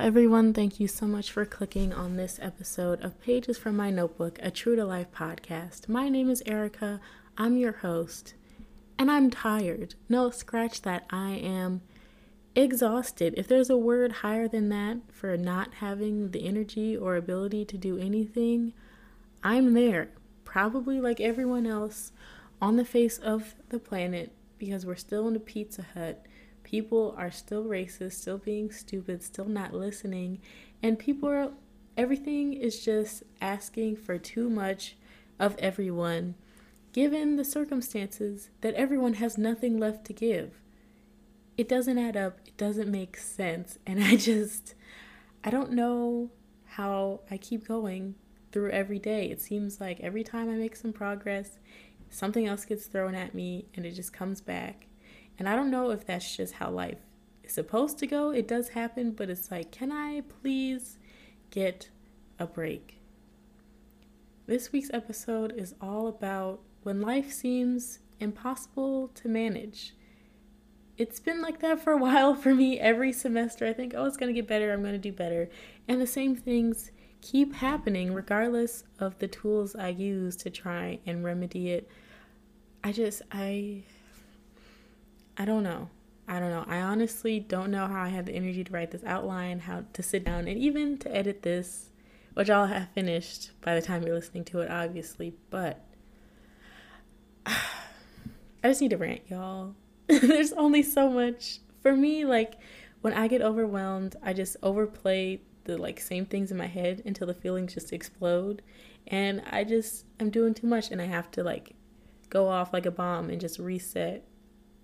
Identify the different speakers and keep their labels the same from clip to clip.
Speaker 1: Everyone. Thank you so much for clicking on this episode of Pages from My Notebook, a True to Life podcast. My name is Erica. I'm your host, and I'm tired. No, scratch that. I am exhausted. If there's a word higher than that for not having the energy or ability to do anything, I'm there. Probably like everyone else on the face of the planet because we're still in a Pizza Hut People are still racist, still being stupid, still not listening, and people are everything is just asking for too much of everyone given the circumstances that everyone has nothing left to give. It doesn't add up, it doesn't make sense, and I just I don't know how I keep going through every day. It seems like every time I make some progress, something else gets thrown at me and it just comes back. And I don't know if that's just how life is supposed to go. It does happen, but it's like, can I please get a break? This week's episode is all about when life seems impossible to manage. It's been like that for a while for me every semester. I think, oh, it's going to get better. I'm going to do better. And the same things keep happening regardless of the tools I use to try and remedy it. I just, I I don't know. I don't know. I honestly don't know how I have the energy to write this outline, how to sit down, and even to edit this, which I'll have finished by the time you're listening to it, obviously. But I just need to rant, y'all. There's only so much. For me, like, when I get overwhelmed, I just overplay the like same things in my head until the feelings just explode and I just I'm doing too much and I have to like go off like a bomb and just reset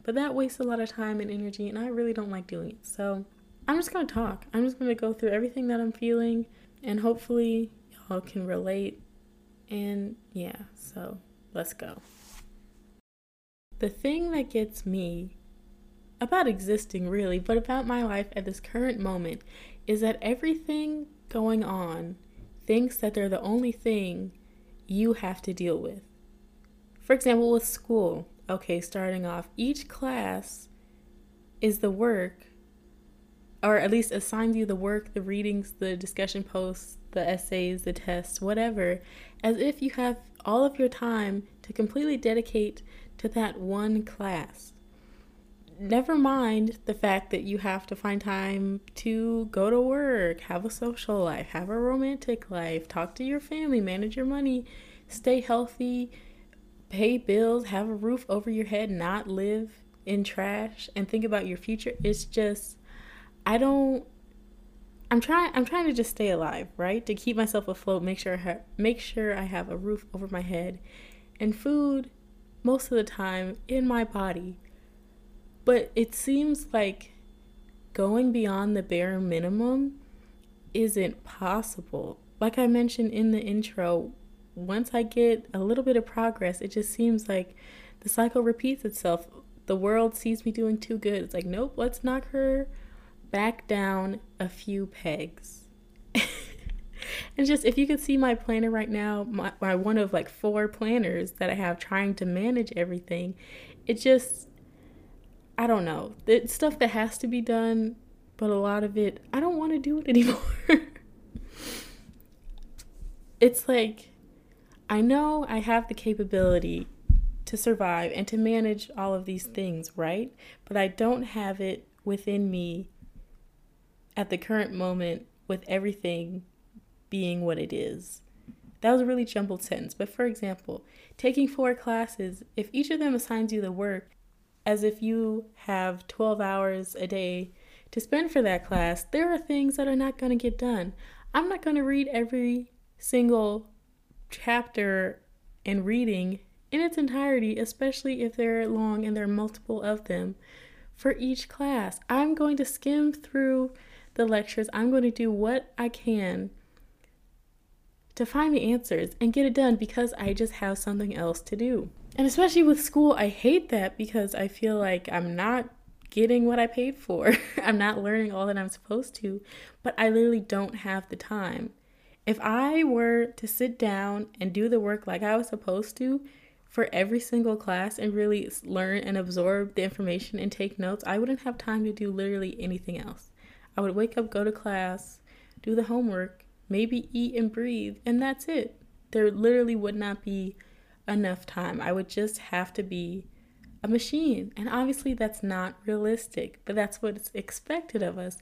Speaker 1: but that wastes a lot of time and energy, and I really don't like doing it. So I'm just to talk. I'm just to go through everything that I'm feeling, and hopefully, y'all can relate. And yeah, so let's go. The thing that gets me about existing, really, but about my life at this current moment, is that everything going on thinks that they're the only thing you have to deal with. For example, with school, okay, starting off, each class is the work, or at least assigns you the work, the readings, the discussion posts, the essays, the tests, whatever, as if you have all of your time to completely dedicate to that one class. Never mind the fact that you have to find time to go to work, have a social life, have a romantic life, talk to your family, manage your money, stay healthy, pay bills, have a roof over your head, not live in trash and think about your future. It's just I don't I'm trying I'm trying to just stay alive, right? To keep myself afloat, make sure I have, make sure I have a roof over my head and food most of the time in my body. But it seems like going beyond the bare minimum isn't possible. Like I mentioned in the intro, once I get a little bit of progress, it just seems like the cycle repeats itself. The world sees me doing too good. It's like, nope, let's knock her back down a few pegs. and just if you could see my planner right now, my, my one of like four planners that I have trying to manage everything, it just I don't know. It's stuff that has to be done, but a lot of it I don't want to do it anymore. it's like I know I have the capability to survive and to manage all of these things, right? But I don't have it within me at the current moment with everything being what it is. That was a really jumbled sentence, but for example, taking four classes, if each of them assigns you the work as if you have 12 hours a day to spend for that class, there are things that are not going to get done. I'm not going to read every single chapter and reading in its entirety, especially if they're long and there are multiple of them for each class. I'm going to skim through the lectures. I'm going to do what I can to find the answers and get it done because I just have something else to do. And especially with school, I hate that because I feel like I'm not getting what I paid for. I'm not learning all that I'm supposed to, but I literally don't have the time. If I were to sit down and do the work like I was supposed to for every single class and really learn and absorb the information and take notes, I wouldn't have time to do literally anything else. I would wake up, go to class, do the homework, maybe eat and breathe, and that's it. There literally would not be enough time. I would just have to be a machine. And obviously that's not realistic, but that's what's expected of us.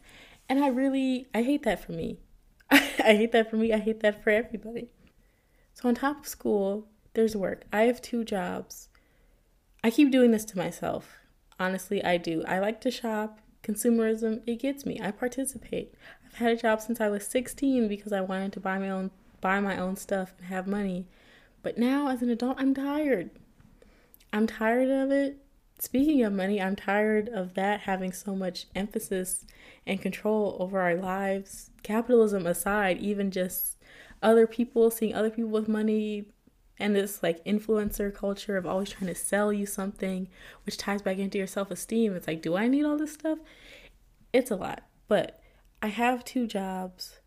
Speaker 1: And I really I hate that for me. I hate that for me. I hate that for everybody. So on top of school, there's work. I have two jobs. I keep doing this to myself. Honestly, I do. I like to shop. Consumerism, it gets me. I participate. I've had a job since I was 16 because I wanted to buy my own buy my own stuff and have money. But now as an adult, I'm tired. I'm tired of it. Speaking of money, I'm tired of that having so much emphasis and control over our lives. Capitalism aside, even just other people, seeing other people with money, and this like influencer culture of always trying to sell you something, which ties back into your self esteem. It's like, do I need all this stuff? It's a lot. But I have two jobs.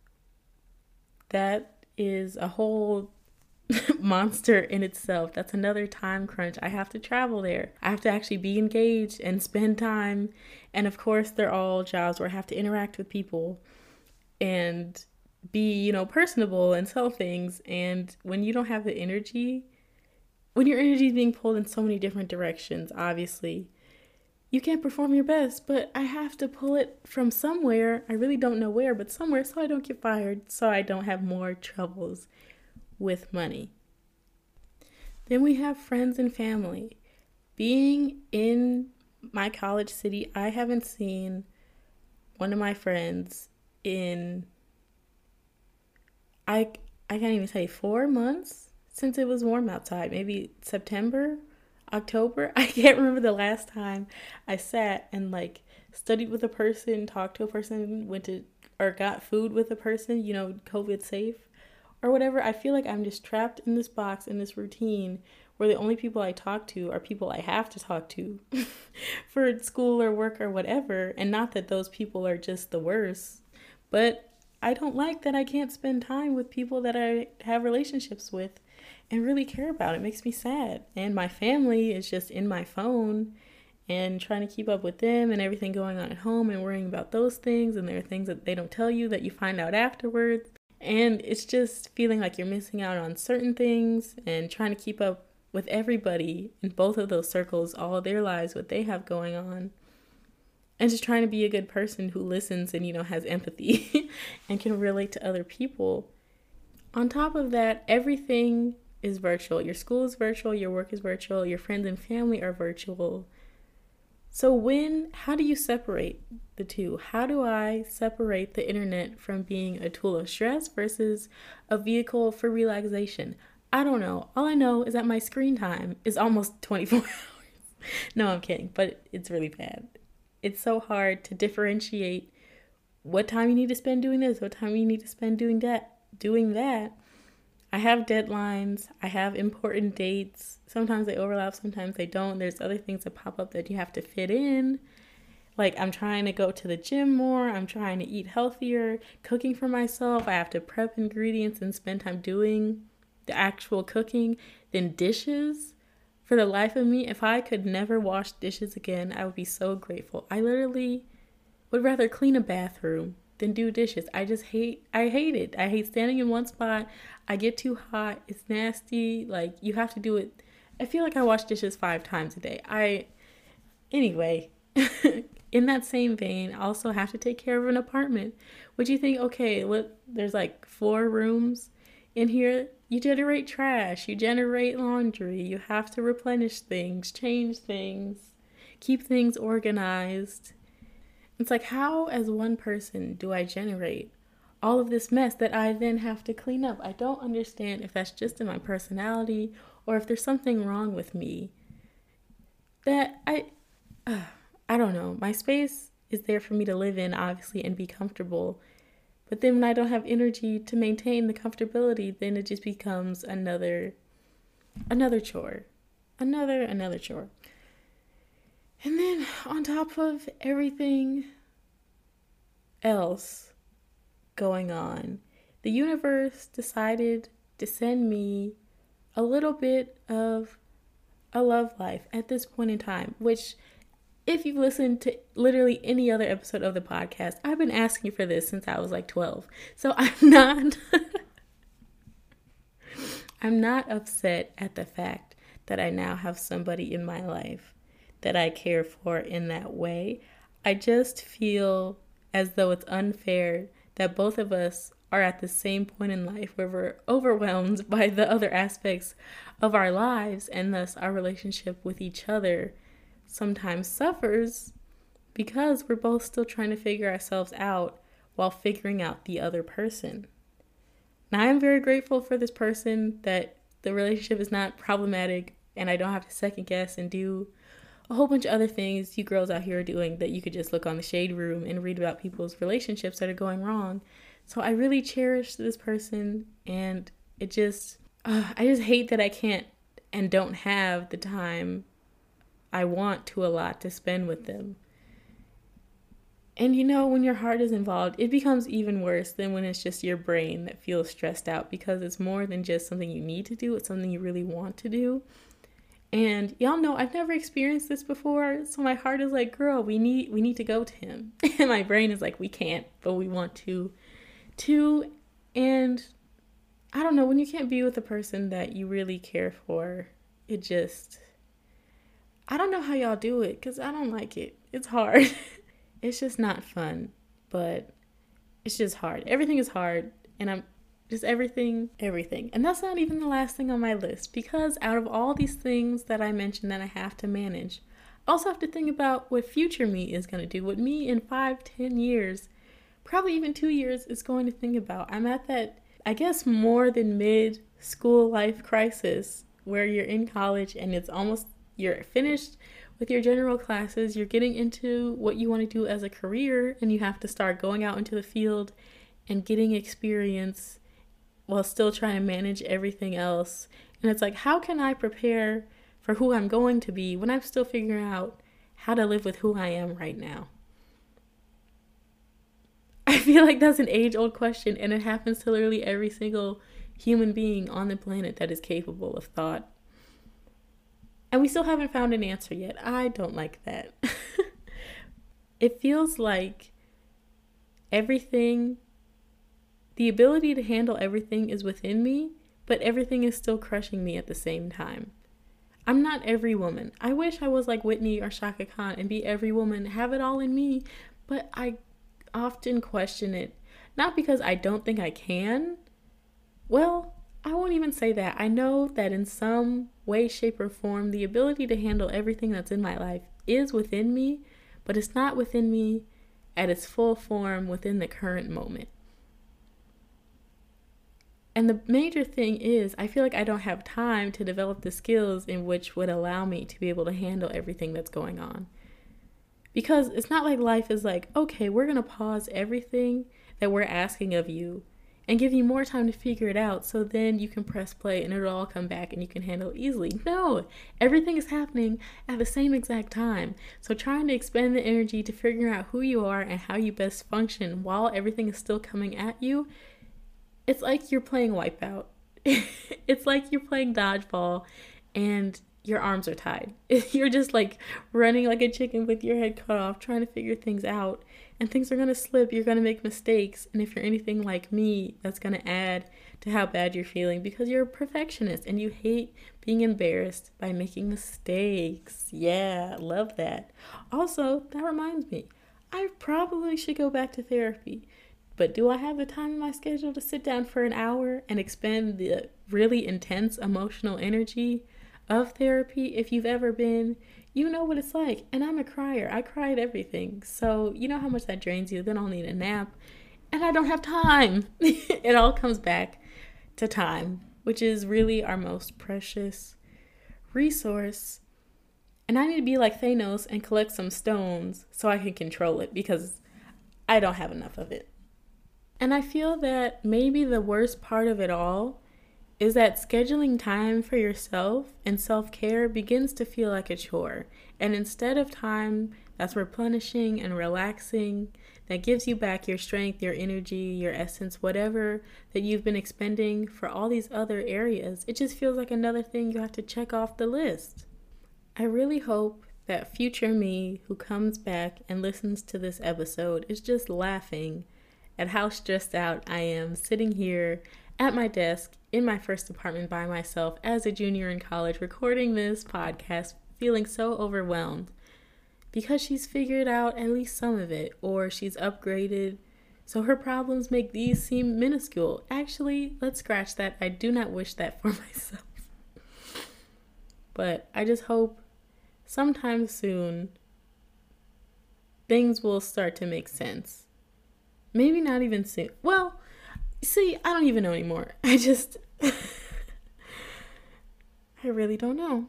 Speaker 1: That is a whole monster in itself. That's another time crunch. I have to travel there. I have to actually be engaged and spend time. And of course, they're all jobs where I have to interact with people and be, you know, personable and sell things. And when you don't have the energy, when your energy is being pulled in so many different directions, obviously, you can't perform your best, but I have to pull it from somewhere. I really don't know where, but somewhere so I don't get fired, so I don't have more troubles with money. Then we have friends and family. Being in my college city, I haven't seen one of my friends in I I can't even say 4 months since it was warm outside. Maybe September, October. I can't remember the last time I sat and like studied with a person, talked to a person, went to or got food with a person, you know, COVID safe or whatever, I feel like I'm just trapped in this box, in this routine, where the only people I talk to are people I have to talk to for school or work or whatever. And not that those people are just the worst, but I don't like that I can't spend time with people that I have relationships with and really care about. It makes me sad. And my family is just in my phone and trying to keep up with them and everything going on at home and worrying about those things. And there are things that they don't tell you that you find out afterwards. And it's just feeling like you're missing out on certain things and trying to keep up with everybody in both of those circles, all their lives, what they have going on. And just trying to be a good person who listens and, you know, has empathy and can relate to other people. On top of that, everything is virtual. Your school is virtual, your work is virtual, your friends and family are virtual. So, when, how do you separate the two? How do I separate the internet from being a tool of stress versus a vehicle for relaxation? I don't know. All I know is that my screen time is almost 24 hours. no, I'm kidding, but it's really bad. It's so hard to differentiate what time you need to spend doing this, what time you need to spend doing that, doing that. I have deadlines, I have important dates. Sometimes they overlap, sometimes they don't. There's other things that pop up that you have to fit in. Like, I'm trying to go to the gym more, I'm trying to eat healthier, cooking for myself. I have to prep ingredients and spend time doing the actual cooking. Then, dishes. For the life of me, if I could never wash dishes again, I would be so grateful. I literally would rather clean a bathroom than do dishes. I just hate I hate it. I hate standing in one spot. I get too hot. It's nasty. Like you have to do it. I feel like I wash dishes 5 times a day. I anyway, in that same vein, I also have to take care of an apartment. Would you think, okay, what there's like four rooms in here? You generate trash, you generate laundry, you have to replenish things, change things, keep things organized. It's like, how, as one person, do I generate all of this mess that I then have to clean up? I don't understand if that's just in my personality or if there's something wrong with me that I. Uh, I don't know. My space is there for me to live in, obviously, and be comfortable. But then when I don't have energy to maintain the comfortability, then it just becomes another another chore. Another another chore. And then on top of everything else going on, the universe decided to send me a little bit of a love life at this point in time, which if you've listened to literally any other episode of the podcast, I've been asking for this since I was like 12. So I'm not I'm not upset at the fact that I now have somebody in my life that I care for in that way. I just feel as though it's unfair that both of us are at the same point in life where we're overwhelmed by the other aspects of our lives and thus our relationship with each other sometimes suffers because we're both still trying to figure ourselves out while figuring out the other person. Now, I am very grateful for this person that the relationship is not problematic and I don't have to second guess and do a whole bunch of other things you girls out here are doing that you could just look on the shade room and read about people's relationships that are going wrong. So I really cherish this person and it just, uh, I just hate that I can't and don't have the time I want to a lot to spend with them. And you know, when your heart is involved, it becomes even worse than when it's just your brain that feels stressed out because it's more than just something you need to do, it's something you really want to do. And y'all know I've never experienced this before, so my heart is like, "Girl, we need we need to go to him." And my brain is like, "We can't, but we want to." To and I don't know, when you can't be with a person that you really care for, it just I don't know how y'all do it cuz I don't like it. It's hard. it's just not fun, but it's just hard. Everything is hard, and I'm just everything, everything. And that's not even the last thing on my list because out of all these things that I mentioned that I have to manage, I also have to think about what future me is going to do, what me in five, ten years, probably even two years, is going to think about. I'm at that, I guess, more than mid school life crisis where you're in college and it's almost, you're finished with your general classes, you're getting into what you want to do as a career, and you have to start going out into the field and getting experience while still trying to manage everything else. And it's like, how can I prepare for who I'm going to be when I'm still figuring out how to live with who I am right now? I feel like that's an age old question, and it happens to literally every single human being on the planet that is capable of thought. And we still haven't found an answer yet. I don't like that. it feels like everything, the ability to handle everything is within me, but everything is still crushing me at the same time. I'm not every woman. I wish I was like Whitney or Chaka Khan and be every woman, have it all in me, but I often question it. Not because I don't think I can. Well, I won't even say that. I know that in some way, shape, or form, the ability to handle everything that's in my life is within me, but it's not within me at its full form within the current moment. And the major thing is, I feel like I don't have time to develop the skills in which would allow me to be able to handle everything that's going on. Because it's not like life is like, okay, we're going to pause everything that we're asking of you and give you more time to figure it out so then you can press play and it'll all come back and you can handle it easily. No, everything is happening at the same exact time. So trying to expend the energy to figure out who you are and how you best function while everything is still coming at you, it's like you're playing wipeout. it's like you're playing dodgeball and your arms are tied. You're just like running like a chicken with your head cut off, trying to figure things out and things are going to slip. You're going to make mistakes. And if you're anything like me, that's going to add to how bad you're feeling because you're a perfectionist and you hate being embarrassed by making mistakes. Yeah, love that. Also, that reminds me, I probably should go back to therapy. But do I have the time in my schedule to sit down for an hour and expend the really intense emotional energy of therapy? If you've ever been, you know what it's like. And I'm a crier. I cry at everything. So you know how much that drains you. Then I'll need a nap. And I don't have time. it all comes back to time, which is really our most precious resource. And I need to be like Thanos and collect some stones so I can control it because I don't have enough of it. And I feel that maybe the worst part of it all is that scheduling time for yourself and self care begins to feel like a chore. And instead of time that's replenishing and relaxing, that gives you back your strength, your energy, your essence, whatever that you've been expending for all these other areas, it just feels like another thing you have to check off the list. I really hope that future me who comes back and listens to this episode is just laughing at how stressed out I am sitting here at my desk in my first apartment by myself as a junior in college recording this podcast, feeling so overwhelmed because she's figured out at least some of it or she's upgraded. So her problems make these seem minuscule. Actually, let's scratch that. I do not wish that for myself. But I just hope sometime soon things will start to make sense. Maybe not even soon. Well, see, I don't even know anymore. I just. I really don't know.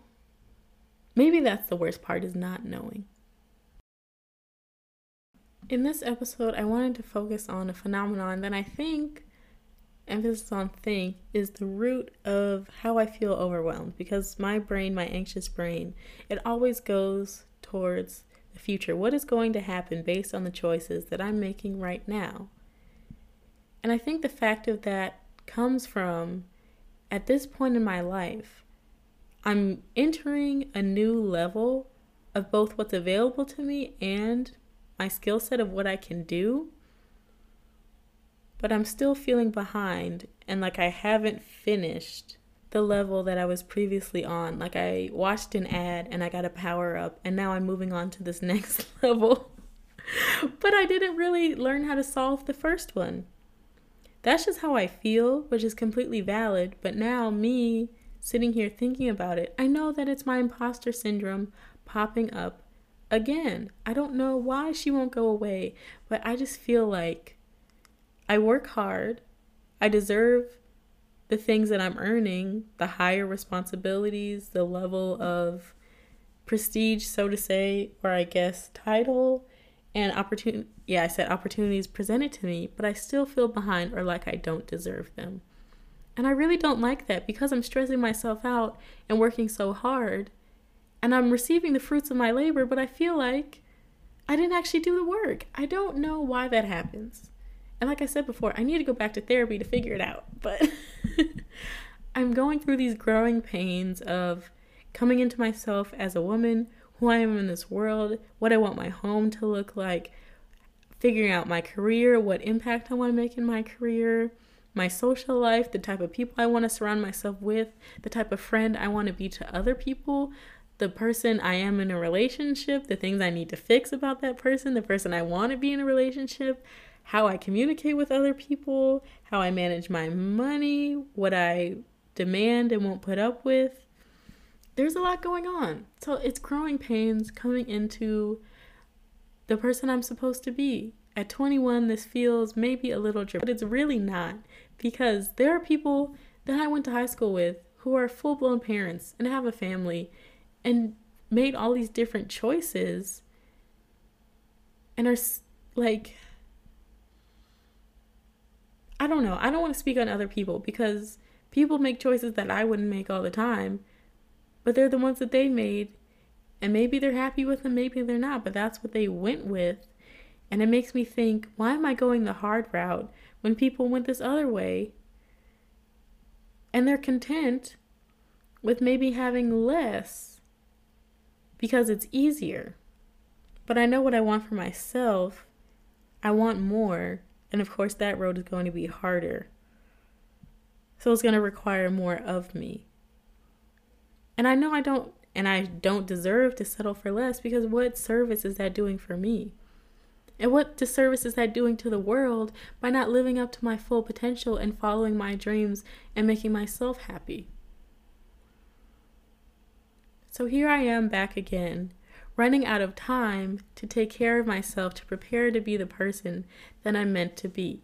Speaker 1: Maybe that's the worst part is not knowing. In this episode, I wanted to focus on a phenomenon that I think emphasis on think is the root of how I feel overwhelmed because my brain, my anxious brain, it always goes towards future. What is going to happen based on the choices that I'm making right now? And I think the fact of that comes from at this point in my life, I'm entering a new level of both what's available to me and my skill set of what I can do but I'm still feeling behind and like I haven't finished the level that I was previously on. Like I watched an ad and I got a power up and now I'm moving on to this next level. but I didn't really learn how to solve the first one. That's just how I feel, which is completely valid. But now, me sitting here thinking about it, I know that it's my imposter syndrome popping up again. I don't know why she won't go away, but I just feel like I work hard. I deserve the things that I'm earning, the higher responsibilities, the level of prestige, so to say, or I guess title and opportunity. Yeah, I said opportunities presented to me, but I still feel behind or like I don't deserve them. And I really don't like that because I'm stressing myself out and working so hard and I'm receiving the fruits of my labor, but I feel like I didn't actually do the work. I don't know why that happens. And like I said before, I need to go back to therapy to figure it out. But I'm going through these growing pains of coming into myself as a woman, who I am in this world, what I want my home to look like, figuring out my career, what impact I want to make in my career, my social life, the type of people I want to surround myself with, the type of friend I want to be to other people, the person I am in a relationship, the things I need to fix about that person, the person I want to be in a relationship, how I communicate with other people, how I manage my money, what I demand and won't put up with. There's a lot going on. So it's growing pains coming into the person I'm supposed to be. At 21, this feels maybe a little drip, but it's really not because there are people that I went to high school with who are full blown parents and have a family and made all these different choices and are like I don't know. I don't want to speak on other people because people make choices that I wouldn't make all the time, but they're the ones that they made. And maybe they're happy with them, maybe they're not, but that's what they went with. And it makes me think, why am I going the hard route when people went this other way? And they're content with maybe having less because it's easier. But I know what I want for myself. I want more. And of course, that road is going to be harder. So it's going to require more of me. And I know I don't and I don't deserve to settle for less because what service is that doing for me? And what disservice is that doing to the world by not living up to my full potential and following my dreams and making myself happy? So here I am back again running out of time to take care of myself to prepare to be the person that I'm meant to be.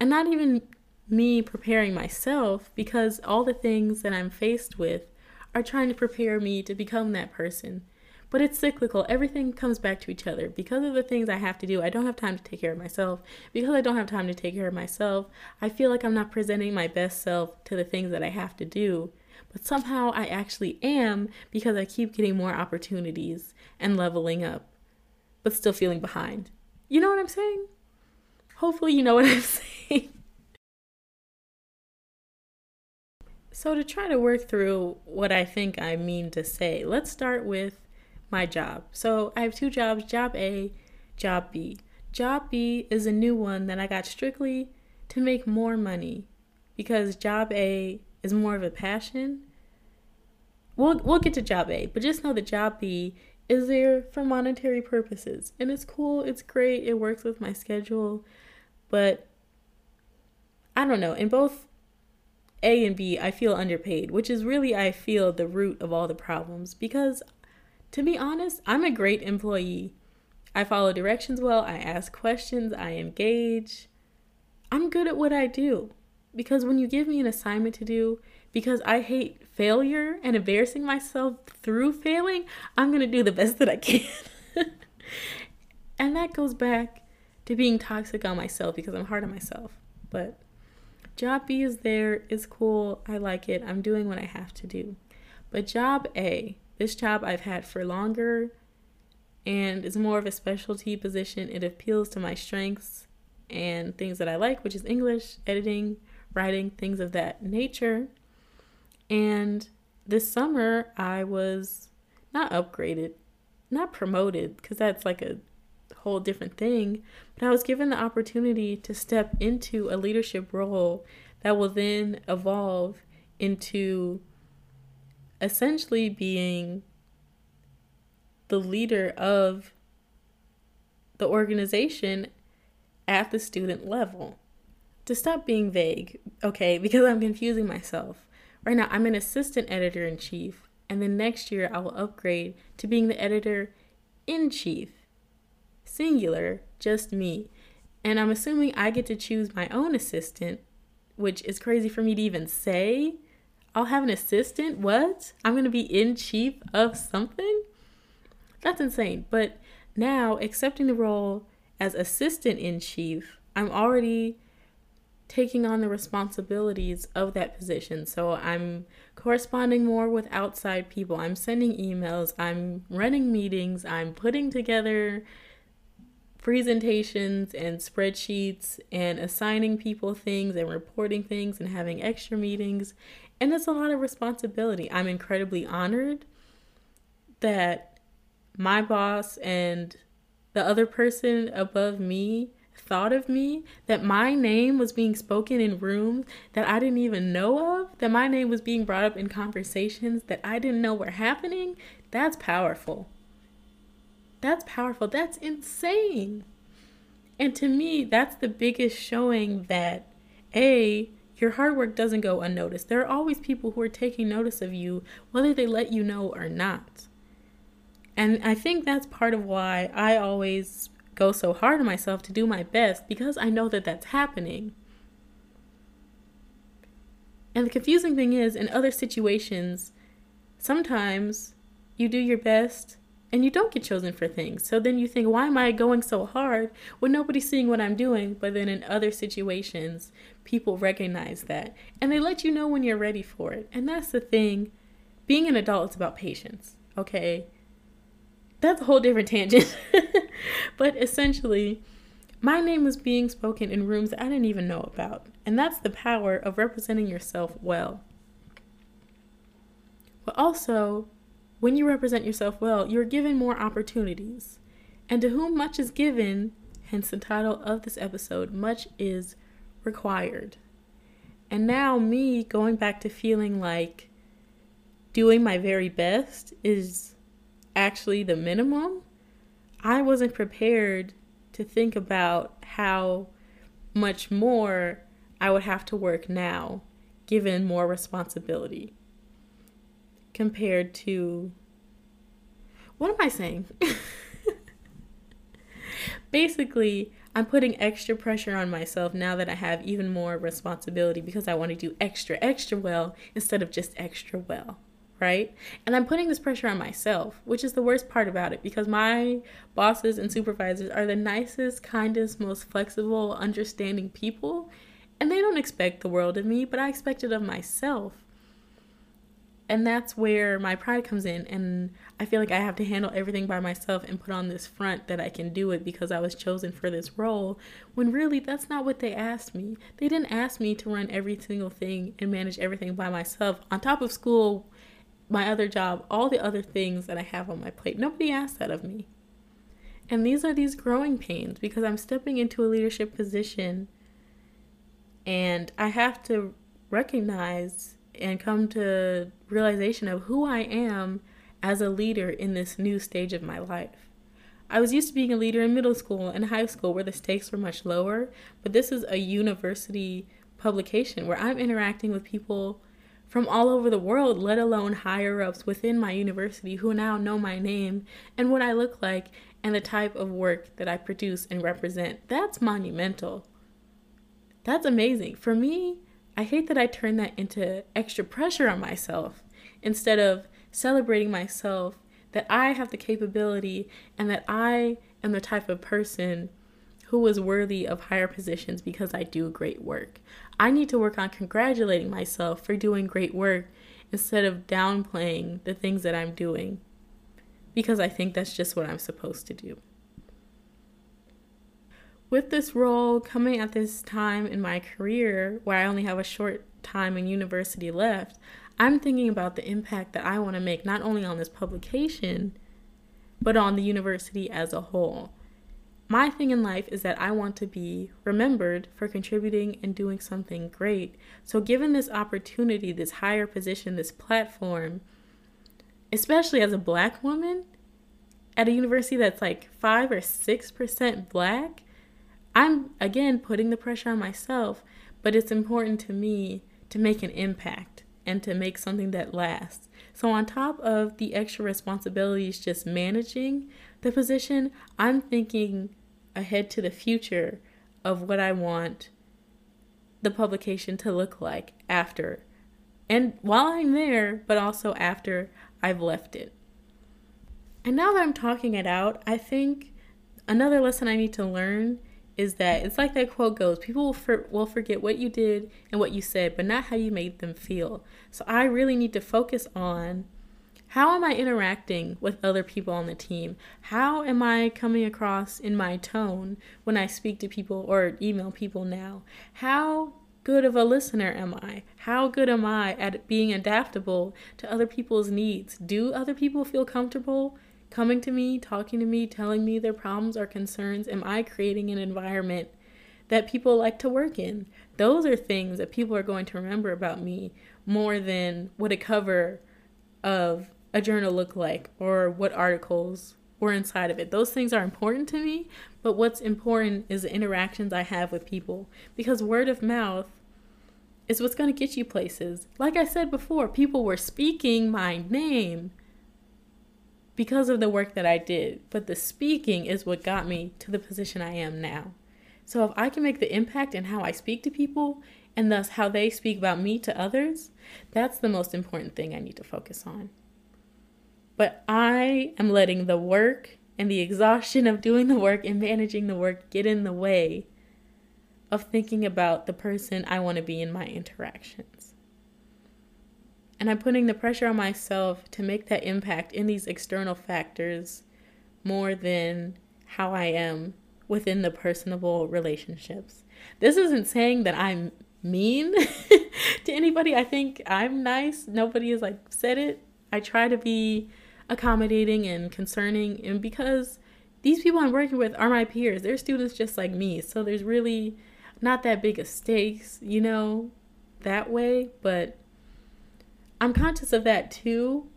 Speaker 1: And not even me preparing myself because all the things that I'm faced with are trying to prepare me to become that person. But it's cyclical. Everything comes back to each other. Because of the things I have to do, I don't have time to take care of myself. Because I don't have time to take care of myself, I feel like I'm not presenting my best self to the things that I have to do but somehow I actually am because I keep getting more opportunities and leveling up, but still feeling behind. You know what I'm saying? Hopefully, you know what I'm saying. So, to try to work through what I think I mean to say, let's start with my job. So I have two jobs job A, job B. Job B is a new one that I got strictly to make more money because job A is more of a passion. We'll, we'll get to job A, but just know that job B is there for monetary purposes. And it's cool, it's great, it works with my schedule. But I don't know, in both A and B, I feel underpaid, which is really, I feel, the root of all the problems. Because to be honest, I'm a great employee. I follow directions well, I ask questions, I engage. I'm good at what I do. Because when you give me an assignment to do, because I hate failure and embarrassing myself through failing, I'm going to do the best that I can. and that goes back to being toxic on myself because I'm hard on myself. But job B is there, it's cool, I like it, I'm doing what I have to do. But job A, this job I've had for longer and it's more of a specialty position. It appeals to my strengths and things that I like, which is English, editing, writing, things of that nature. And this summer, I was not upgraded, not promoted, because that's like a whole different thing, but I was given the opportunity to step into a leadership role that will then evolve into essentially being the leader of the organization at the student level. To stop being vague, okay, because I'm confusing myself. Right now, I'm an assistant editor in chief, and then next year I will upgrade to being the editor in chief. Singular, just me. And I'm assuming I get to choose my own assistant, which is crazy for me to even say. I'll have an assistant? What? I'm going to be in chief of something? That's insane. But now, accepting the role as assistant in chief, I'm already taking on the responsibilities of that position. So I'm corresponding more with outside people. I'm sending emails, I'm running meetings, I'm putting together presentations and spreadsheets and assigning people things and reporting things and having extra meetings. And it's a lot of responsibility. I'm incredibly honored that my boss and the other person above me thought of me, that my name was being spoken in rooms that I didn't even know of, that my name was being brought up in conversations that I didn't know were happening, that's powerful. That's powerful. That's insane. And to me, that's the biggest showing that A, your hard work doesn't go unnoticed. There are always people who are taking notice of you, whether they let you know or not. And I think that's part of why I always go so hard on myself to do my best because I know that that's happening. And the confusing thing is, in other situations, sometimes you do your best and you don't get chosen for things. So then you think, why am I going so hard when nobody's seeing what I'm doing? But then in other situations, people recognize that and they let you know when you're ready for it. And that's the thing. Being an adult is about patience, okay? that's a whole different tangent. but essentially, my name was being spoken in rooms I didn't even know about. And that's the power of representing yourself well. But also, when you represent yourself well, you're given more opportunities. And to whom much is given, hence the title of this episode, much is required. And now, me going back to feeling like doing my very best is actually the minimum, I wasn't prepared to think about how much more I would have to work now, given more responsibility compared to. What am I saying? Basically, I'm putting extra pressure on myself now that I have even more responsibility because I want to do extra, extra well instead of just extra well right? And I'm putting this pressure on myself, which is the worst part about it because my bosses and supervisors are the nicest, kindest, most flexible, understanding people. And they don't expect the world of me, but I expect it of myself. And that's where my pride comes in. And I feel like I have to handle everything by myself and put on this front that I can do it because I was chosen for this role. When really, that's not what they asked me. They didn't ask me to run every single thing and manage everything by myself on top of school my other job, all the other things that I have on my plate. Nobody asked that of me. And these are these growing pains because I'm stepping into a leadership position and I have to recognize and come to realization of who I am as a leader in this new stage of my life. I was used to being a leader in middle school and high school where the stakes were much lower, but this is a university publication where I'm interacting with people from all over the world, let alone higher ups within my university who now know my name and what I look like and the type of work that I produce and represent. That's monumental. That's amazing. For me, I hate that I turn that into extra pressure on myself instead of celebrating myself that I have the capability and that I am the type of person who is worthy of higher positions because I do great work. I need to work on congratulating myself for doing great work instead of downplaying the things that I'm doing because I think that's just what I'm supposed to do with this role coming at this time in my career where I only have a short time in university left, I'm thinking about the impact that I want to make not only on this publication, but on the university as a whole. My thing in life is that I want to be remembered for contributing and doing something great. So, given this opportunity, this higher position, this platform, especially as a black woman at a university that's like 5 or 6% black, I'm again putting the pressure on myself, but it's important to me to make an impact and to make something that lasts. So, on top of the extra responsibilities just managing the position, I'm thinking ahead to the future of what I want the publication to look like after. And while I'm there, but also after I've left it. And now that I'm talking it out, I think another lesson I need to learn is that it's like that quote goes people will, for, will forget what you did and what you said, but not how you made them feel. So I really need to focus on how am I interacting with other people on the team? How am I coming across in my tone when I speak to people or email people now? How good of a listener am I? How good am I at being adaptable to other people's needs? Do other people feel comfortable coming to me, talking to me, telling me their problems or concerns? Am I creating an environment that people like to work in? Those are things that people are going to remember about me more than what a cover of a journal look like or what articles were inside of it. Those things are important to me, but what's important is the interactions I have with people because word of mouth is what's going to get you places. Like I said before, people were speaking my name because of the work that I did, but the speaking is what got me to the position I am now. So if I can make the impact in how I speak to people and thus how they speak about me to others, that's the most important thing I need to focus on. But I am letting the work and the exhaustion of doing the work and managing the work get in the way of thinking about the person I want to be in my interactions. And I'm putting the pressure on myself to make that impact in these external factors more than how I am within the personable relationships. This isn't saying that I'm mean to anybody. I think I'm nice. Nobody has like said it. I try to be accommodating and concerning and because these people I'm working with are my peers. They're students just like me. So there's really not that big of stakes, you know, that way, but I'm conscious of that too.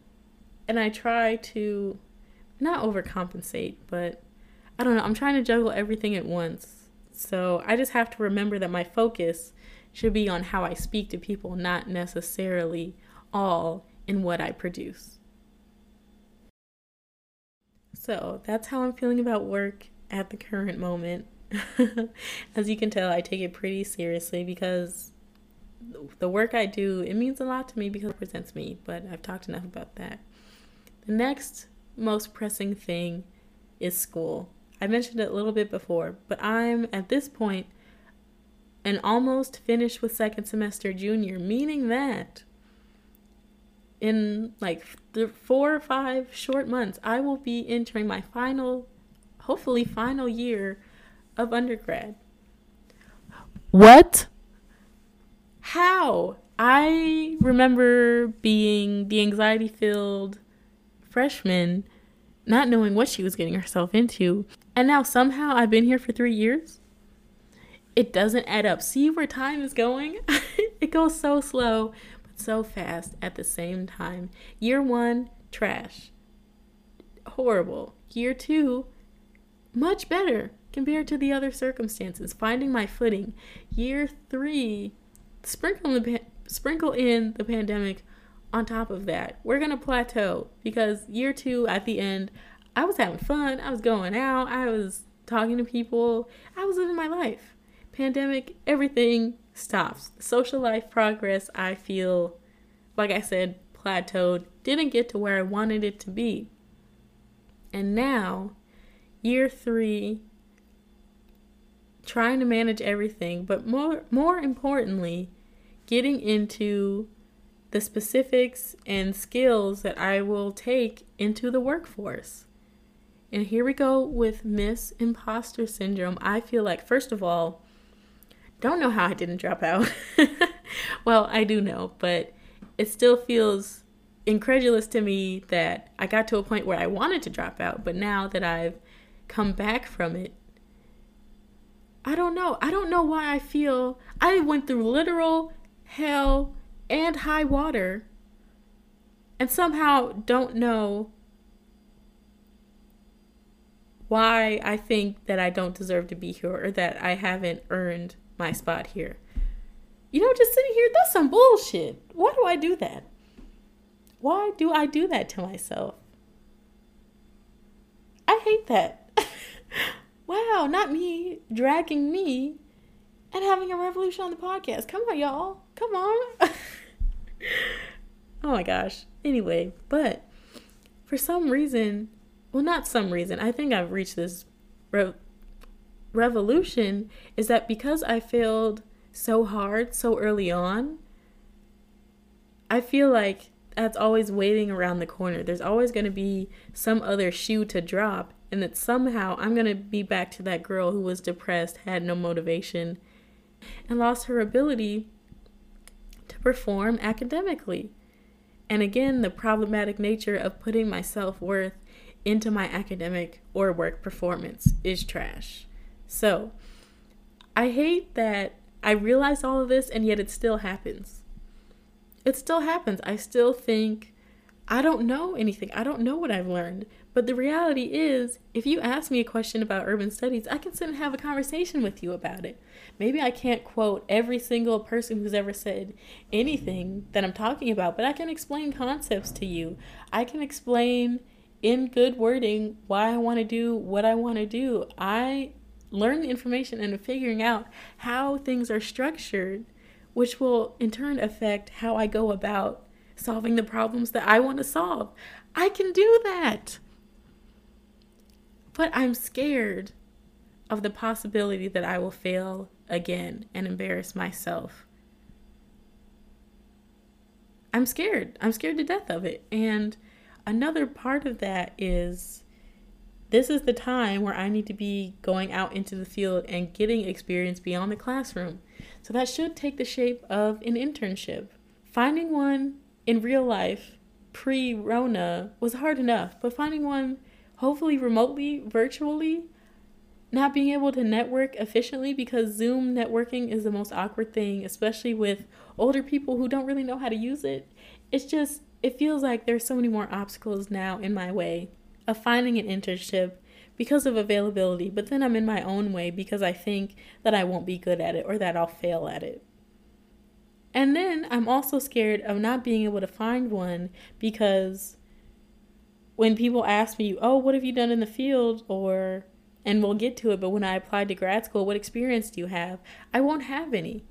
Speaker 1: And I try to not overcompensate, but I don't know. I'm trying to juggle everything at once. So I just have to remember that my focus should be on how I speak to people, not necessarily all in what I produce. So that's how I'm feeling about work at the current moment. As you can tell, I take it pretty seriously because the work I do, it means a lot to me because it represents me, but I've talked enough about that. The next most pressing thing is school. I mentioned it a little bit before, but I'm at this point and almost finished with second semester junior, meaning that in like the four or five short months, I will be entering my final, hopefully, final year of undergrad. What? How? I remember being the anxiety filled freshman, not knowing what she was getting herself into. And now somehow I've been here for three years. It doesn't add up. See where time is going? it goes so slow, so fast at the same time. Year one, trash. Horrible. Year two, much better compared to the other circumstances. Finding my footing. Year three, sprinkle in the sprinkle in the pandemic on top of that. We're gonna plateau because year two at the end, I was having fun. I was going out. I was talking to people. I was living my life. Pandemic, everything stops. Social life progress, I feel, like I said, plateaued. Didn't get to where I wanted it to be. And now, year three, trying to manage everything, but more more importantly, getting into the specifics and skills that I will take into the workforce. And here we go with Miss Imposter Syndrome. I feel like, first of all, don't know how I didn't drop out. well, I do know, but it still feels incredulous to me that I got to a point where I wanted to drop out, but now that I've come back from it, I don't know. I don't know why I feel I went through literal hell and high water and somehow don't know why I think that I don't deserve to be here or that I haven't earned my spot here. You know, just sitting here, that's some bullshit. Why do I do that? Why do I do that to myself? I hate that. wow, not me dragging me and having a revolution on the podcast. Come on, y'all. Come on. oh my gosh. Anyway, but for some reason, well, not some reason, I think I've reached this re- revolution is that because I failed so hard so early on, I feel like that's always waiting around the corner. There's always going to be some other shoe to drop, and that somehow I'm going to be back to that girl who was depressed, had no motivation, and lost her ability to perform academically. And again, the problematic nature of putting my self worth into my academic or work performance is trash. So, I hate that I realize all of this and yet it still happens. It still happens. I still think I don't know anything. I don't know what I've learned. But the reality is, if you ask me a question about urban studies, I can sit and have a conversation with you about it. Maybe I can't quote every single person who's ever said anything that I'm talking about, but I can explain concepts to you. I can explain in good wording why I want to do what I want to do. I learn the information and figuring out how things are structured, which will in turn affect how I go about solving the problems that I want to solve. I can do that. But I'm scared of the possibility that I will fail again and embarrass myself. I'm scared. I'm scared to death of it. And another part of that is this is the time where I need to be going out into the field and getting experience beyond the classroom. So that should take the shape of an internship. Finding one in real life pre Rona was hard enough, but finding one hopefully remotely, virtually, not being able to network efficiently because Zoom networking is the most awkward thing, especially with older people who don't really know how to use it. It's just, it feels like there's so many more obstacles now in my way of finding an internship because of availability, but then I'm in my own way because I think that I won't be good at it or that I'll fail at it. And then I'm also scared of not being able to find one because when people ask me, "Oh, what have you done in the field?" or and we'll get to it, but when I applied to grad school, what experience do you have? I won't have any.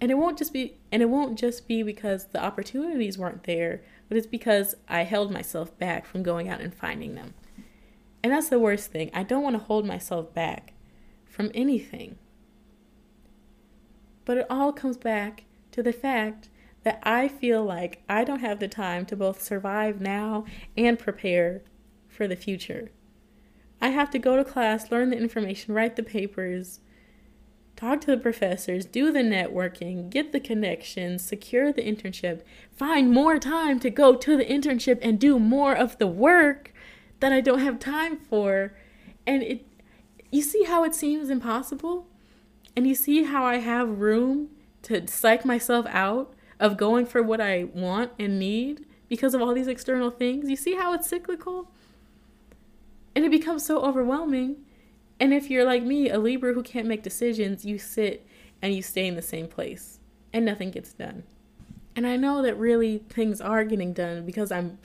Speaker 1: And it won't just be and it won't just be because the opportunities weren't there, but it's because I held myself back from going out and finding them. And that's the worst thing. I don't want to hold myself back from anything. But it all comes back to the fact that I feel like I don't have the time to both survive now and prepare for the future. I have to go to class, learn the information, write the papers, talk to the professors, do the networking, get the connections, secure the internship, find more time to go to the internship and do more of the work that I don't have time for. And it you see how it seems impossible? And you see how I have room to psych myself out of going for what I want and need because of all these external things? You see how it's cyclical? And it becomes so overwhelming. And if you're like me, a Libra who can't make decisions, you sit and you stay in the same place and nothing gets done. And I know that really things are getting done because I'm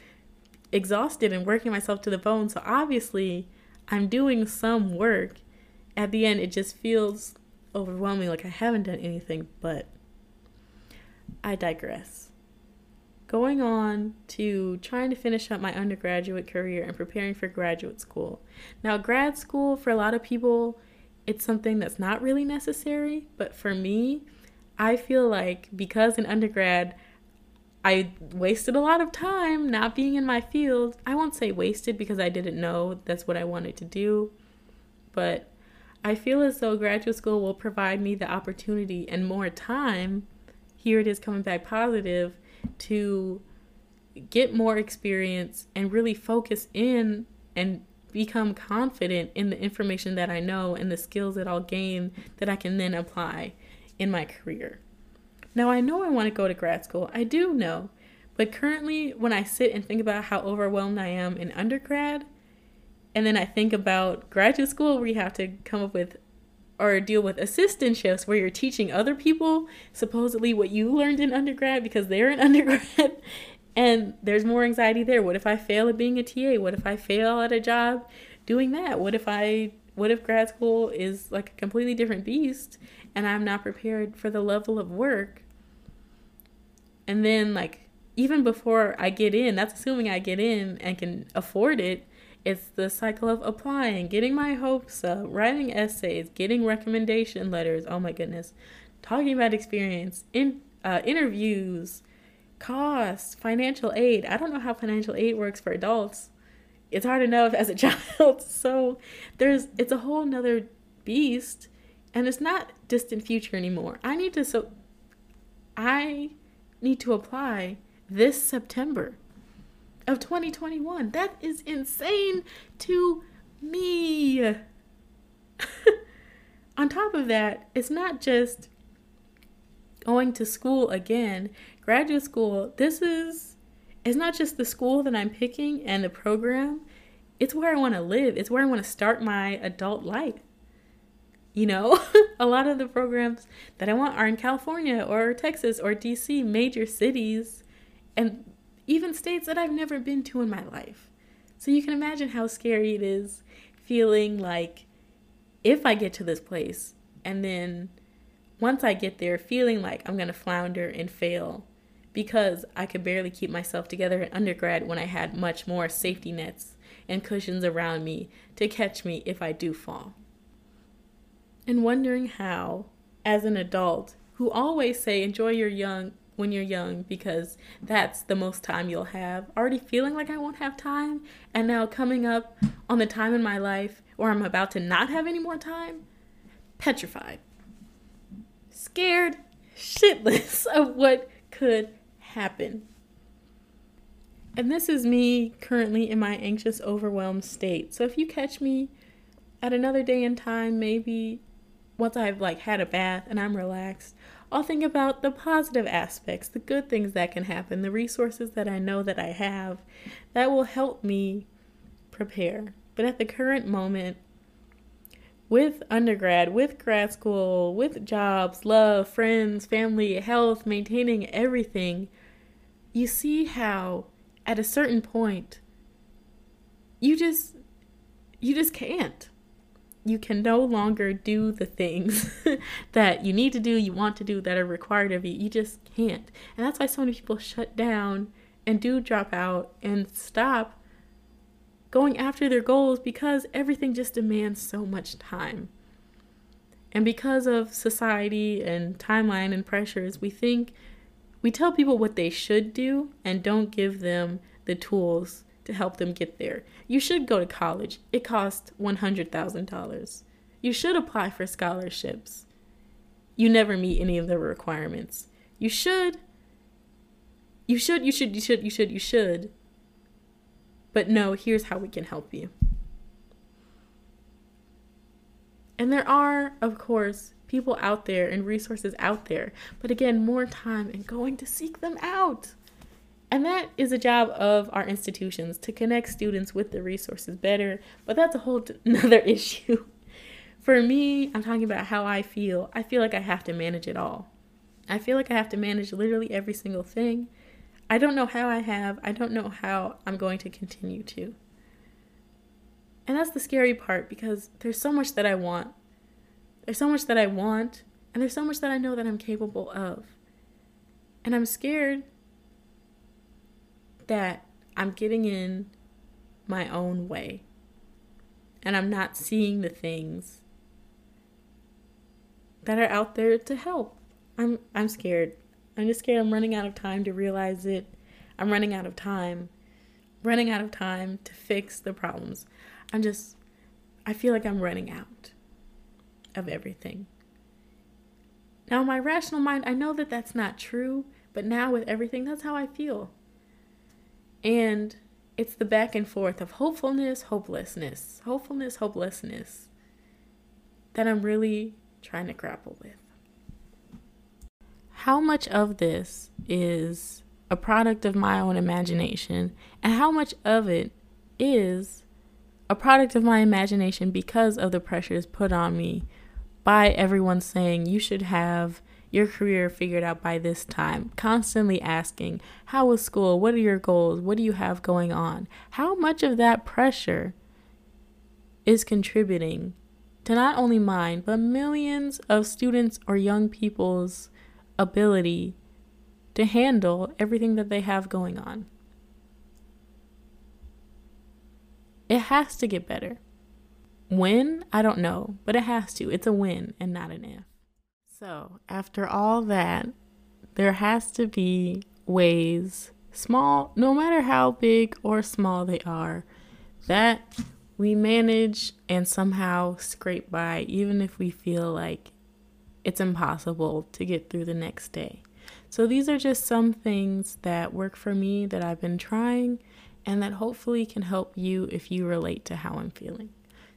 Speaker 1: exhausted and working myself to the bone. So obviously, I'm doing some work. At the end, it just feels overwhelming, like I haven't done anything, but I digress. Going on to trying to finish up my undergraduate career and preparing for graduate school. Now, grad school, for a lot of people, it's something that's not really necessary, but for me, I feel like because in undergrad, I wasted a lot of time not being in my field. I won't say wasted because I didn't know that's what I wanted to do, but I feel as though graduate school will provide me the opportunity and more time. Here it is coming back positive to get more experience and really focus in and become confident in the information that I know and the skills that I'll gain that I can then apply in my career. Now, I know I want to go to grad school. I do know. But currently, when I sit and think about how overwhelmed I am in undergrad, and then I think about graduate school where you have to come up with or deal with assistantships where you're teaching other people supposedly what you learned in undergrad because they're in undergrad and there's more anxiety there. What if I fail at being a TA? What if I fail at a job doing that? What if I what if grad school is like a completely different beast and I'm not prepared for the level of work? And then like even before I get in, that's assuming I get in and can afford it it's the cycle of applying, getting my hopes up, writing essays, getting recommendation letters. Oh my goodness. Talking about experience, in uh, interviews, costs, financial aid. I don't know how financial aid works for adults. It's hard enough as a child. So there's it's a whole nother beast and it's not distant future anymore. I need to so I need to apply this September of 2021. That is insane to me. On top of that, it's not just going to school again, graduate school. This is it's not just the school that I'm picking and the program. It's where I want to live. It's where I want to start my adult life. You know, a lot of the programs that I want are in California or Texas or DC, major cities. And even states that I've never been to in my life. So you can imagine how scary it is feeling like if I get to this place and then once I get there, feeling like I'm going to flounder and fail because I could barely keep myself together in undergrad when I had much more safety nets and cushions around me to catch me if I do fall. And wondering how, as an adult who always say, enjoy your young when you're young because that's the most time you'll have. Already feeling like I won't have time, and now coming up on the time in my life where I'm about to not have any more time, petrified, scared shitless of what could happen. And this is me currently in my anxious, overwhelmed state. So if you catch me at another day and time, maybe once I've like had a bath and I'm relaxed, I'll think about the positive aspects, the good things that can happen, the resources that I know that I have that will help me prepare. But at the current moment, with undergrad, with grad school, with jobs, love, friends, family, health, maintaining everything, you see how at a certain point you just you just can't you can no longer do the things that you need to do, you want to do, that are required of you. You just can't. And that's why so many people shut down and do drop out and stop going after their goals because everything just demands so much time. And because of society and timeline and pressures, we think we tell people what they should do and don't give them the tools to help them get there. You should go to college. It costs $100,000. You should apply for scholarships. you never meet any of the requirements. You should. You should, you should, you should, you should, you should. But no, here's how we can help you. And there are, of course, people out there and resources out there. But again, more time and going to seek them out. And that is a job of our institutions to connect students with the resources better. But that's a whole another issue. For me, I'm talking about how I feel. I feel like I have to manage it all. I feel like I have to manage literally every single thing. I don't know how I have. I don't know how I'm going to continue to. And that's the scary part because there's so much that I want. There's so much that I want, and there's so much that I know that I'm capable of. And I'm scared that I'm getting in my own way. And I'm not seeing the things that are out there to help. I'm I'm scared. I'm just scared I'm running out of time to realize it. I'm running out of time. Running out of time to fix the problems. I'm just, I feel like I'm running out of everything. Now, my rational mind, I know that that's not true, but now with everything, that's how I feel. And it's the back and forth of hopefulness, hopelessness, hopefulness, hopelessness that I'm really trying to grapple with. How much of this is a product of my own imagination, and how much of it is a product of my imagination because of the pressures put on me by everyone saying you should have your career figured out by this time, constantly asking, How was school? What are your goals? What do you have going on? How much of that pressure is contributing to not only mine, but millions of students or young people's ability to handle everything that they have going on? It has to get better. When? I don't know, but it has to. It's a win and not an if. So, after all that, there has to be ways, small, no matter how big or small they are, that we manage and somehow scrape by, even if we feel like it's impossible to get through the next day. So, these are just some things that work for me that I've been trying and that hopefully can help you if you relate to how I'm feeling.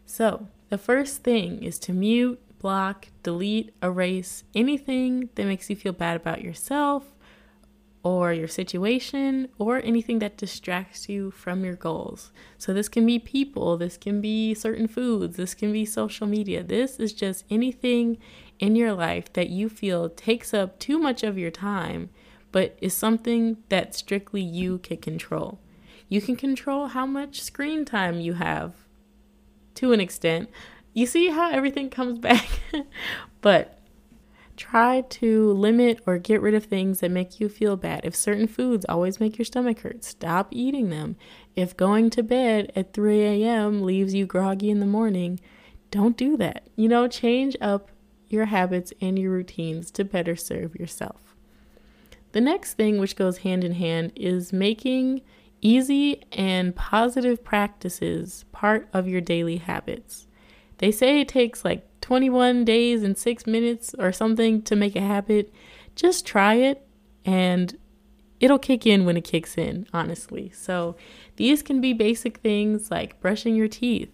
Speaker 1: So, the first thing is to mute, block, delete, erase anything that makes you feel bad about yourself or your situation or anything that distracts you from your goals. So, this can be people, this can be certain foods, this can be social media. This is just anything in your life that you feel takes up too much of your time, but is something that strictly you can control. You can control how much screen time you have to an extent. You see how everything comes back? but try to limit or get rid of things that make you feel bad. If certain foods always make your stomach hurt, stop eating them. If going to bed at 3 a.m. leaves you groggy in the morning, don't do that. You know, change up your habits and your routines to better serve yourself. The next thing, which goes hand in hand, is making easy and positive practices part of your daily habits. They say it takes like 21 days and 6 minutes or something to make a habit. Just try it and it'll kick in when it kicks in, honestly. So, these can be basic things like brushing your teeth.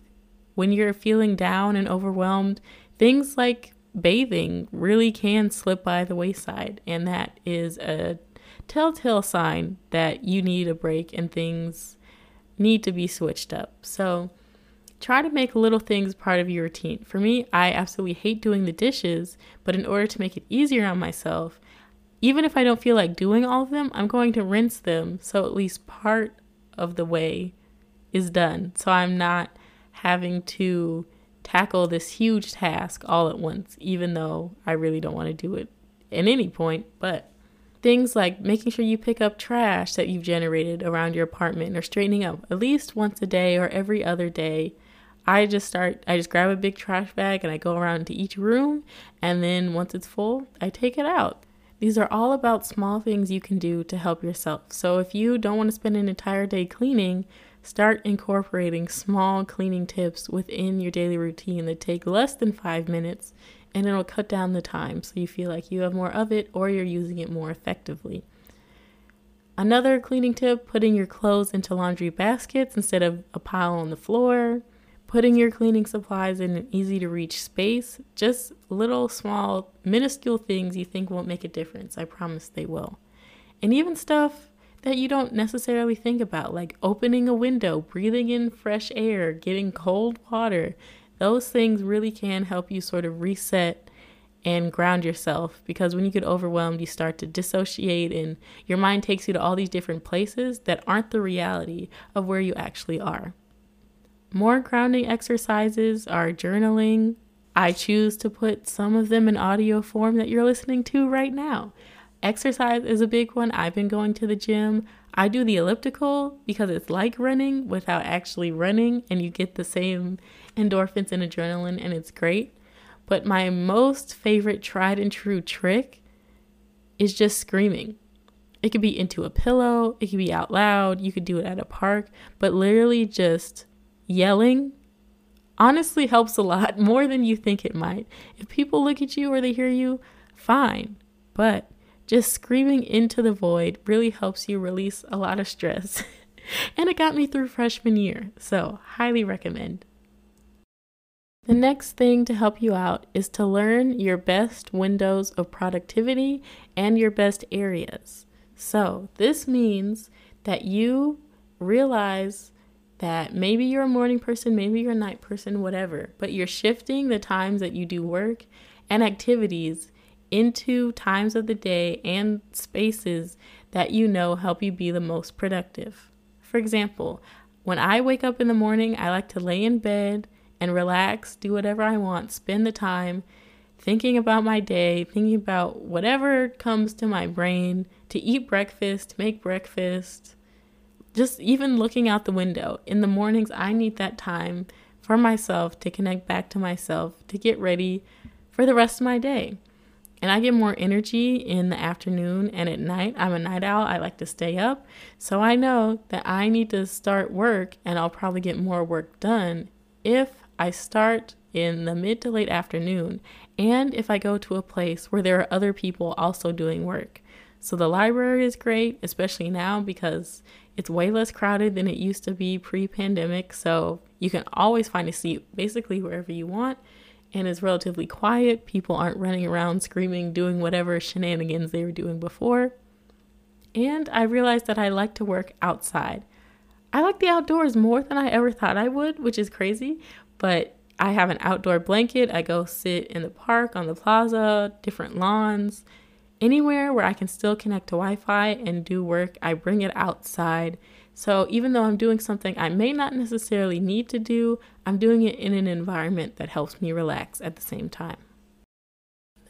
Speaker 1: When you're feeling down and overwhelmed, things like bathing really can slip by the wayside, and that is a telltale sign that you need a break and things need to be switched up. So try to make little things part of your routine. For me, I absolutely hate doing the dishes, but in order to make it easier on myself, even if I don't feel like doing all of them, I'm going to rinse them so at least part of the way is done. So I'm not having to tackle this huge task all at once, even though I really don't want to do it at any point. But Things like making sure you pick up trash that you've generated around your apartment or straightening up at least once a day or every other day. I just start, I just grab a big trash bag and I go around to each room. And then once it's full, I take it out. These are all about small things you can do to help yourself. So if you don't want to spend an entire day cleaning, start incorporating small cleaning tips within your daily routine that take less than five minutes and it'll cut down the time so you feel like you have more of it or you're using it more effectively. Another cleaning tip putting your clothes into laundry baskets instead of a pile on the floor. Putting your cleaning supplies in an easy to reach space. Just little, small, minuscule things you think won't make a difference. I promise they will. And even stuff that you don't necessarily think about, like opening a window, breathing in fresh air, getting cold water. Those things really can help you sort of reset and ground yourself because when you get overwhelmed, you start to dissociate and your mind takes you to all these different places that aren't the reality of where you actually are. More grounding exercises are journaling. I choose to put some of them in audio form that you're listening to right now. Exercise is a big one. I've been going to the gym. I do the elliptical because it's like running without actually running, and you get the same endorphins and adrenaline, and it's great. But my most favorite tried and true trick is just screaming. It could be into a pillow, it could be out loud, you could do it at a park, but literally just yelling honestly helps a lot more than you think it might. If people look at you or they hear you, fine. But just screaming into the void really helps you release a lot of stress. and it got me through freshman year, so highly recommend. The next thing to help you out is to learn your best windows of productivity and your best areas. So, this means that you realize that maybe you're a morning person, maybe you're a night person, whatever, but you're shifting the times that you do work and activities into times of the day and spaces that you know help you be the most productive. For example, when I wake up in the morning, I like to lay in bed and relax, do whatever I want, spend the time thinking about my day, thinking about whatever comes to my brain, to eat breakfast, make breakfast, just even looking out the window. In the mornings, I need that time for myself to connect back to myself, to get ready for the rest of my day. And I get more energy in the afternoon and at night. I'm a night owl. I like to stay up. So I know that I need to start work and I'll probably get more work done if I start in the mid to late afternoon and if I go to a place where there are other people also doing work. So the library is great, especially now because it's way less crowded than it used to be pre pandemic, so you can always find a seat basically wherever you want. And it's relatively quiet. People aren't running around screaming, doing whatever shenanigans they were doing before. And I realized that I like to work outside. I like the outdoors more than I ever thought I would, which is crazy, but I have an outdoor blanket. I go sit in the park, on the plaza, different lawns, anywhere where I can still connect to Wi Fi and do work, I bring it outside. So even though I'm doing something I may not necessarily need to do, I'm doing it in an environment that helps me relax at the same time.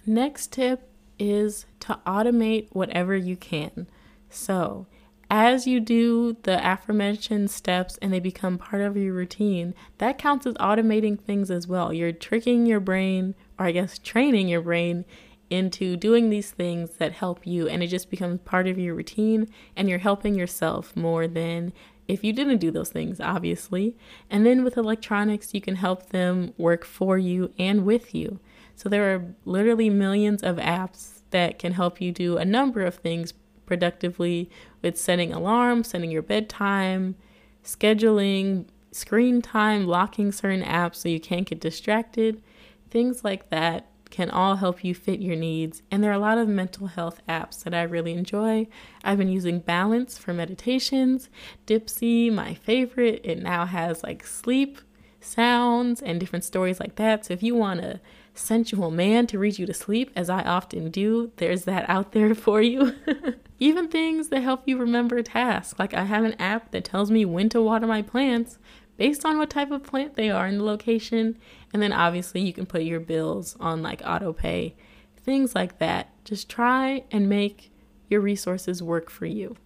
Speaker 1: Next tip is to automate whatever you can. So, as you do the aforementioned steps and they become part of your routine, that counts as automating things as well. You're tricking your brain, or I guess training your brain into doing these things that help you and it just becomes part of your routine and you're helping yourself more than if you didn't do those things, obviously. And then with electronics, you can help them work for you and with you. So there are literally millions of apps that can help you do a number of things productively with setting alarms, setting your bedtime, scheduling, screen time, locking certain apps so you can't get distracted, things like that can all help you fit your needs. And there are a lot of mental health apps that I really enjoy. I've been using Balance for meditations, Dipsea, my favorite. It now has like sleep sounds and different stories like that. So if you want a sensual man to read you to sleep, as I often do, there's that out there for you. Even things that help you remember tasks. Like I have an app that tells me when to water my plants based on what type of plant they are in the location. And then obviously you can put your bills on like auto pay, things like that. Just try and make your resources work for you.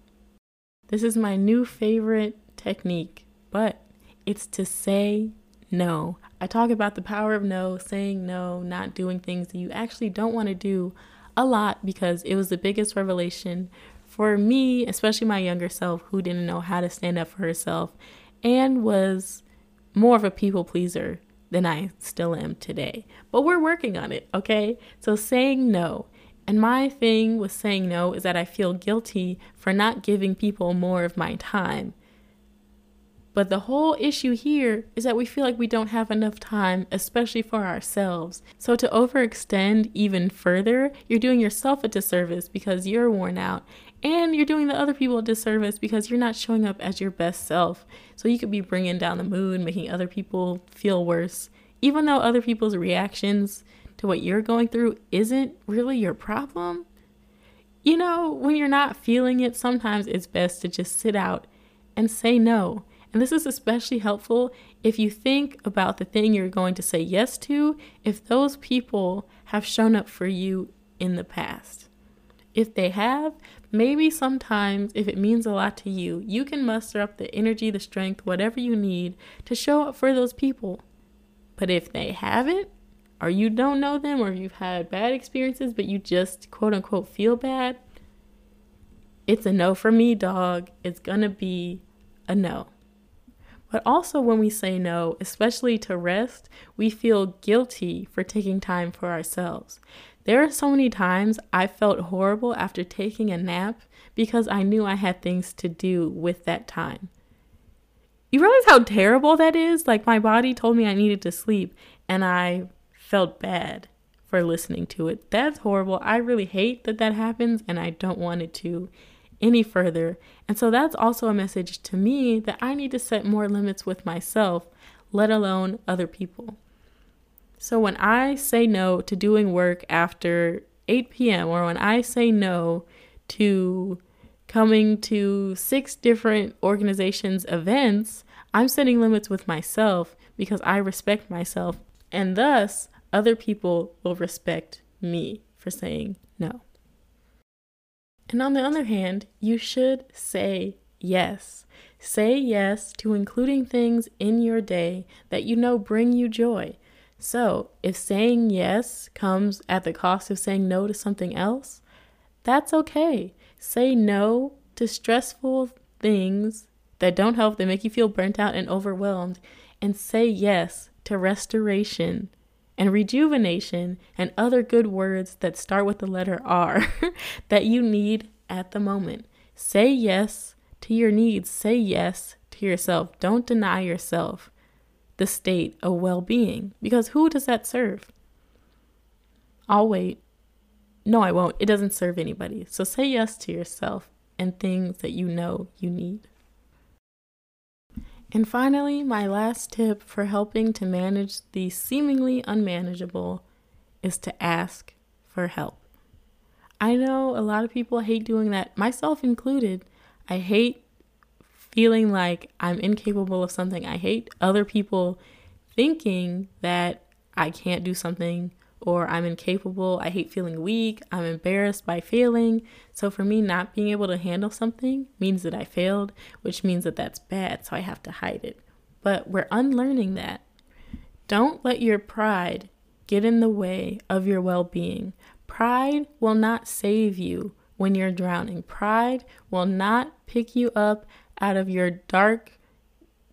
Speaker 1: This is my new favorite technique, but it's to say no. I talk about the power of no, saying no, not doing things that you actually don't want to do a lot because it was the biggest revelation for me, especially my younger self who didn't know how to stand up for herself and was more of a people pleaser than I still am today. But we're working on it, okay? So saying no. And my thing with saying no is that I feel guilty for not giving people more of my time. But the whole issue here is that we feel like we don't have enough time, especially for ourselves. So to overextend even further, you're doing yourself a disservice because you're worn out. And you're doing the other people a disservice because you're not showing up as your best self. So you could be bringing down the mood, making other people feel worse, even though other people's reactions to what you're going through isn't really your problem. You know, when you're not feeling it, sometimes it's best to just sit out and say no and this is especially helpful if you think about the thing you're going to say yes to, if those people have shown up for you in the past. If they have, maybe sometimes if it means a lot to you, you can muster up the energy, the strength, whatever you need to show up for those people. But if they haven't, or you don't know them, or you've had bad experiences, but you just quote unquote feel bad, it's a no for me, dog. It's gonna be a no. But also, when we say no, especially to rest, we feel guilty for taking time for ourselves. There are so many times I felt horrible after taking a nap because I knew I had things to do with that time. You realize how terrible that is? Like, my body told me I needed to sleep, and I felt bad for listening to it. That's horrible. I really hate that that happens, and I don't want it to any further. And so that's also a message to me that I need to set more limits with myself, let alone other people. So when I say no to doing work after 8 p.m., or when I say no to coming to six different organizations' events, I'm setting limits with myself because I respect myself, and thus other people will respect me for saying no. And on the other hand, you should say yes. Say yes to including things in your day that you know bring you joy. So, if saying yes comes at the cost of saying no to something else, that's okay. Say no to stressful things that don't help, that make you feel burnt out and overwhelmed, and say yes to restoration and rejuvenation and other good words that start with the letter R that you need at the moment. Say yes to your needs. Say yes to yourself. Don't deny yourself the state of well being because who does that serve? I'll wait. No, I won't. It doesn't serve anybody. So say yes to yourself and things that you know you need. And finally, my last tip for helping to manage the seemingly unmanageable is to ask for help. I know a lot of people hate doing that, myself included. I hate feeling like I'm incapable of something. I hate other people thinking that I can't do something or I'm incapable. I hate feeling weak. I'm embarrassed by failing. So for me, not being able to handle something means that I failed, which means that that's bad. So I have to hide it. But we're unlearning that. Don't let your pride get in the way of your well being. Pride will not save you when you're drowning. Pride will not pick you up out of your dark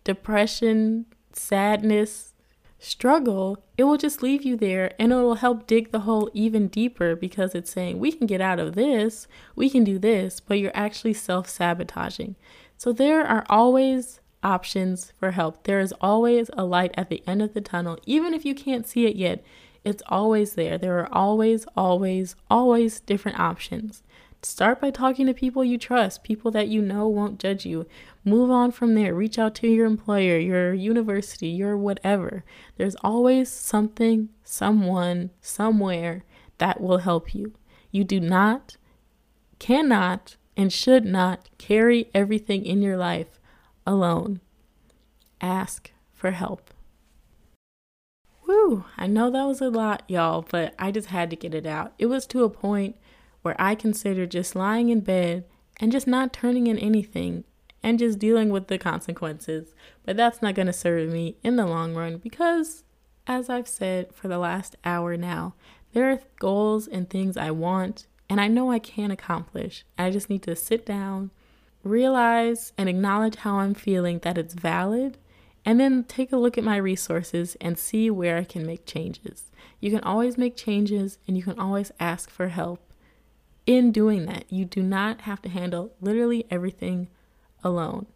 Speaker 1: depression, sadness, struggle, it will just leave you there and it will help dig the hole even deeper because it's saying, we can get out of this, we can do this, but you're actually self sabotaging. So there are always options for help. There is always a light at the end of the tunnel, even if you can't see it yet. It's always there. There are always, always, always different options. Start by talking to people you trust, people that you know won't judge you. Move on from there. Reach out to your employer, your university, your whatever. There's always something, someone, somewhere that will help you. You do not, cannot, and should not carry everything in your life alone. Ask for help. Woo, I know that was a lot, y'all, but I just had to get it out. It was to a point where I consider just lying in bed and just not turning in anything and just dealing with the consequences. But that's not going to serve me in the long run because, as I've said for the last hour now, there are goals and things I want and I know I can accomplish. I just need to sit down, realize, and acknowledge how I'm feeling, that it's valid, and then take a look at my resources and see where I can make changes. You can always make changes and you can always ask for help. In doing that, you do not have to handle literally everything alone.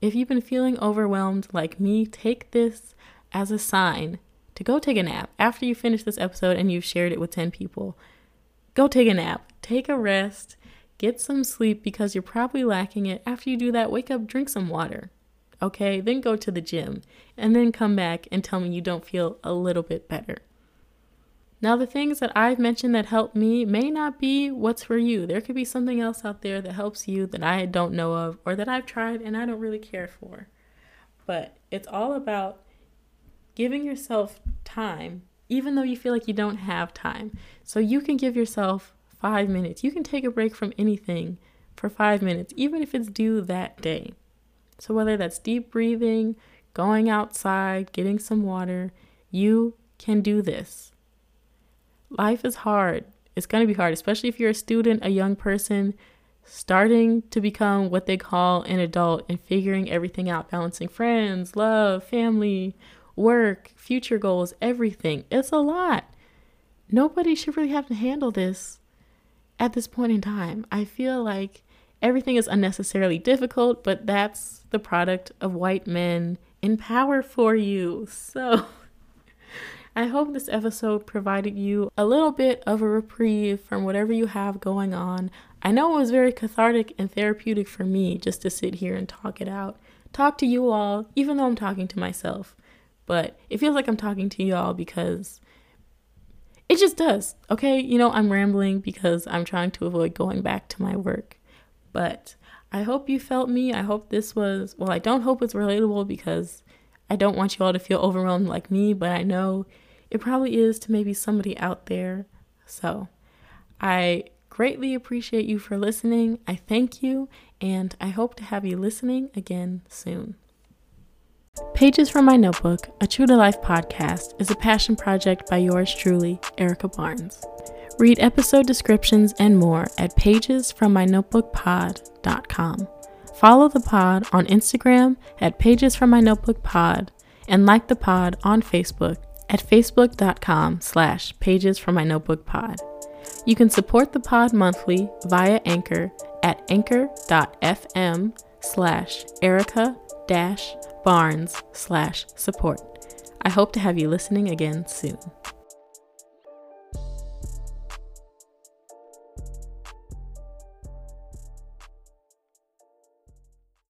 Speaker 1: If you've been feeling overwhelmed like me, take this as a sign to go take a nap. After you finish this episode and you've shared it with 10 people, go take a nap, take a rest, get some sleep because you're probably lacking it. After you do that, wake up, drink some water. Okay, then go to the gym and then come back and tell me you don't feel a little bit better. Now, the things that I've mentioned that help me may not be what's for you. There could be something else out there that helps you that I don't know of or that I've tried and I don't really care for. But it's all about giving yourself time, even though you feel like you don't have time. So you can give yourself five minutes. You can take a break from anything for five minutes, even if it's due that day. So, whether that's deep breathing, going outside, getting some water, you can do this. Life is hard. It's going to be hard, especially if you're a student, a young person starting to become what they call an adult and figuring everything out, balancing friends, love, family, work, future goals, everything. It's a lot. Nobody should really have to handle this at this point in time. I feel like everything is unnecessarily difficult, but that's the product of white men in power for you. So I hope this episode provided you a little bit of a reprieve from whatever you have going on. I know it was very cathartic and therapeutic for me just to sit here and talk it out. Talk to you all, even though I'm talking to myself. But it feels like I'm talking to you all because it just does. Okay, you know, I'm rambling because I'm trying to avoid going back to my work. But I hope you felt me. I hope this was, well, I don't hope it's relatable because I don't want you all to feel overwhelmed like me, but I know it probably is to maybe somebody out there. So I greatly appreciate you for listening. I thank you, and I hope to have you listening again soon. Pages from My Notebook, a true to life podcast, is a passion project by yours truly, Erica Barnes. Read episode descriptions and more at pagesfrommynotebookpod.com. Follow the pod on Instagram at Pages from My Notebook Pod and like the pod on Facebook at facebook.com slash pages from my notebook pod. You can support the pod monthly via Anchor at anchor.fm slash Erica dash Barnes slash support. I hope to have you listening again soon.